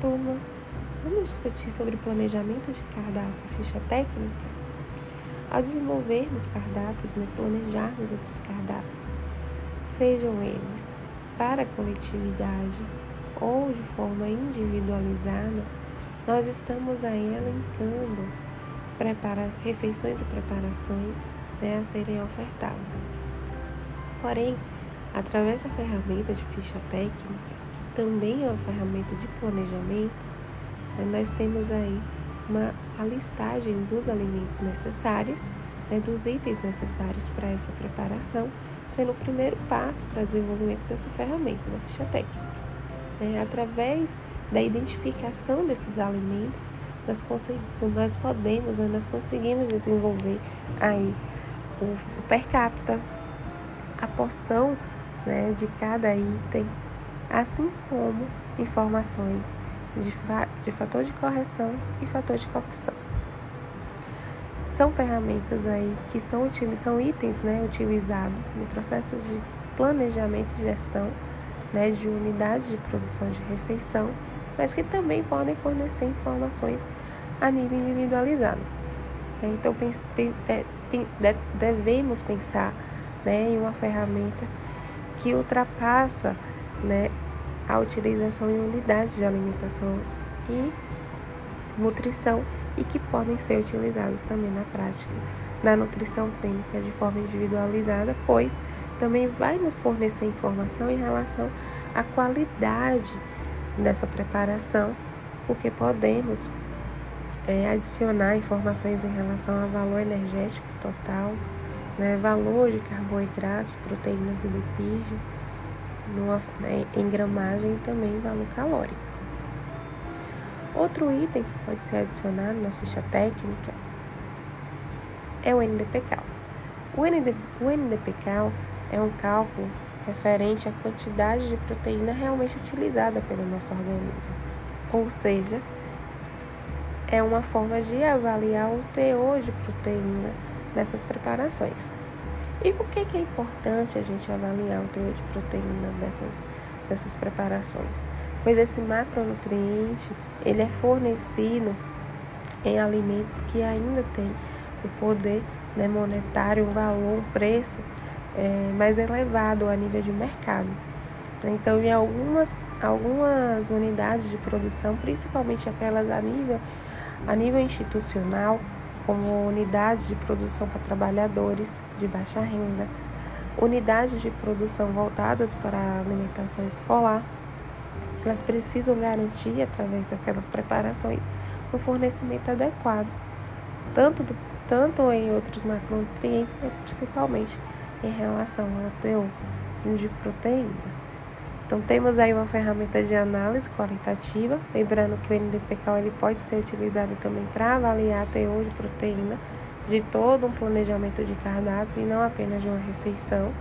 turma, vamos discutir sobre planejamento de cardápio e ficha técnica? Ao desenvolvermos cardápios, né, planejarmos esses cardápios, sejam eles para a coletividade ou de forma individualizada, nós estamos aí elencando prepara refeições e preparações né, a serem ofertadas. Porém, através da ferramenta de ficha técnica, também é uma ferramenta de planejamento, né, nós temos aí uma a listagem dos alimentos necessários, né, dos itens necessários para essa preparação, sendo o primeiro passo para o desenvolvimento dessa ferramenta, da ficha técnica. Através da identificação desses alimentos, nós, nós podemos, né, nós conseguimos desenvolver aí o, o per capita, a porção né, de cada item, assim como informações de, fa de fator de correção e fator de cocção. São ferramentas aí que são, são itens né, utilizados no processo de planejamento e gestão né, de unidades de produção de refeição, mas que também podem fornecer informações a nível individualizado. Então, devemos pensar né, em uma ferramenta que ultrapassa né, a utilização em unidades de alimentação e nutrição e que podem ser utilizadas também na prática. Na nutrição clínica de forma individualizada, pois também vai nos fornecer informação em relação à qualidade dessa preparação, porque podemos é, adicionar informações em relação ao valor energético total, né, valor de carboidratos, proteínas e lipídios numa, né, em gramagem e também valor calórico. Outro item que pode ser adicionado na ficha técnica é o NDPCAL. O, ND, o NDPCAL é um cálculo referente à quantidade de proteína realmente utilizada pelo nosso organismo, ou seja, é uma forma de avaliar o teor de proteína dessas preparações. E por que, que é importante a gente avaliar o teor de proteína dessas, dessas preparações? Pois esse macronutriente ele é fornecido em alimentos que ainda têm o poder né, monetário, um valor, um preço é, mais elevado a nível de mercado. Então, em algumas, algumas unidades de produção, principalmente aquelas a nível, a nível institucional, como unidades de produção para trabalhadores de baixa renda, unidades de produção voltadas para a alimentação escolar. Elas precisam garantir, através daquelas preparações, um fornecimento adequado, tanto, do, tanto em outros macronutrientes, mas principalmente em relação ao teor de proteína. Então temos aí uma ferramenta de análise qualitativa, lembrando que o NDPK ele pode ser utilizado também para avaliar teor de proteína de todo um planejamento de cardápio e não apenas de uma refeição,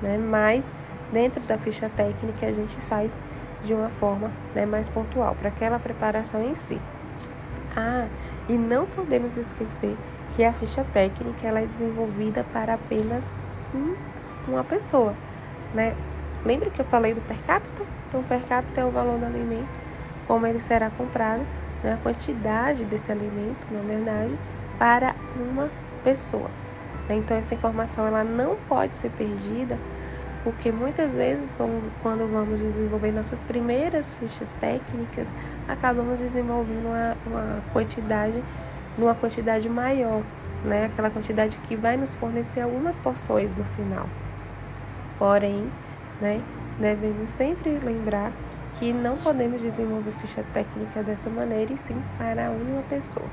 né? Mas dentro da ficha técnica a gente faz de uma forma né, mais pontual para aquela preparação em si. Ah, e não podemos esquecer que a ficha técnica ela é desenvolvida para apenas um, uma pessoa, né? Lembra que eu falei do per capita? Então, per capita é o valor do alimento, como ele será comprado, né, a quantidade desse alimento, na verdade, para uma pessoa. Então, essa informação ela não pode ser perdida, porque muitas vezes, quando vamos desenvolver nossas primeiras fichas técnicas, acabamos desenvolvendo uma, uma quantidade, numa quantidade maior, né? Aquela quantidade que vai nos fornecer algumas porções no final. Porém, né? Devemos sempre lembrar que não podemos desenvolver ficha técnica dessa maneira e sim para uma pessoa.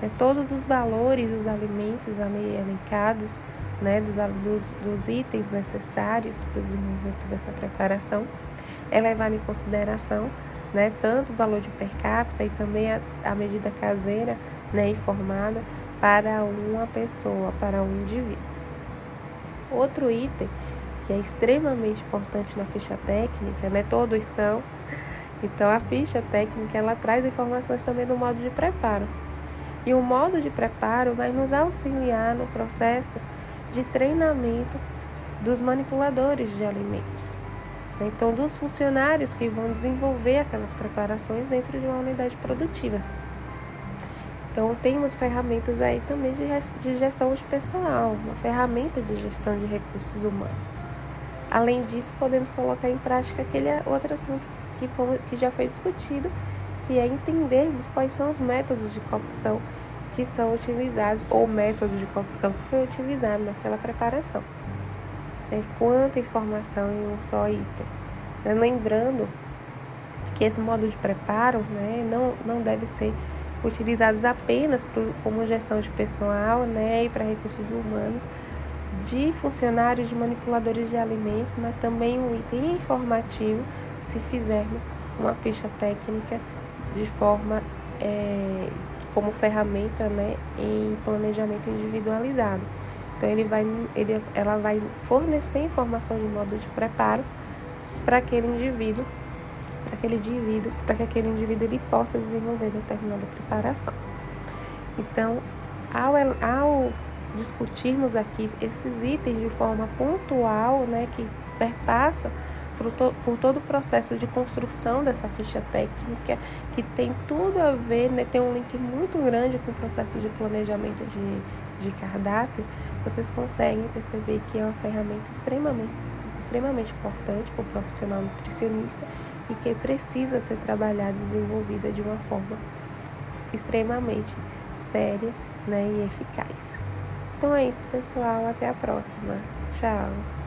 Né? Todos os valores dos alimentos ali elencados, né? dos, dos, dos itens necessários para o desenvolvimento dessa preparação, é levado em consideração né? tanto o valor de per capita e também a, a medida caseira né? informada para uma pessoa, para um indivíduo. Outro item que é extremamente importante na ficha técnica, né? Todos são. Então a ficha técnica ela traz informações também do modo de preparo. E o modo de preparo vai nos auxiliar no processo de treinamento dos manipuladores de alimentos. Né? Então, dos funcionários que vão desenvolver aquelas preparações dentro de uma unidade produtiva. Então, temos ferramentas aí também de gestão de pessoal, uma ferramenta de gestão de recursos humanos. Além disso, podemos colocar em prática aquele outro assunto que, foi, que já foi discutido, que é entendermos quais são os métodos de cocção que são utilizados, ou método de cocção que foi utilizado naquela preparação. É, quanta informação em um só item. Né? Lembrando que esse modo de preparo né, não, não deve ser utilizado apenas como gestão de pessoal né, e para recursos humanos, de funcionários, de manipuladores de alimentos, mas também um item informativo se fizermos uma ficha técnica de forma é, como ferramenta né, em planejamento individualizado. Então ele vai, ele, ela vai fornecer informação de modo de preparo para aquele indivíduo, para aquele indivíduo, para que aquele indivíduo ele possa desenvolver determinada preparação. Então, ao, ao discutirmos aqui esses itens de forma pontual, né, que perpassa por, to, por todo o processo de construção dessa ficha técnica, que tem tudo a ver, né, tem um link muito grande com o processo de planejamento de, de cardápio, vocês conseguem perceber que é uma ferramenta extremamente, extremamente importante para o profissional nutricionista e que precisa ser trabalhada desenvolvida de uma forma extremamente séria né, e eficaz. Então é isso, pessoal. Até a próxima. Tchau.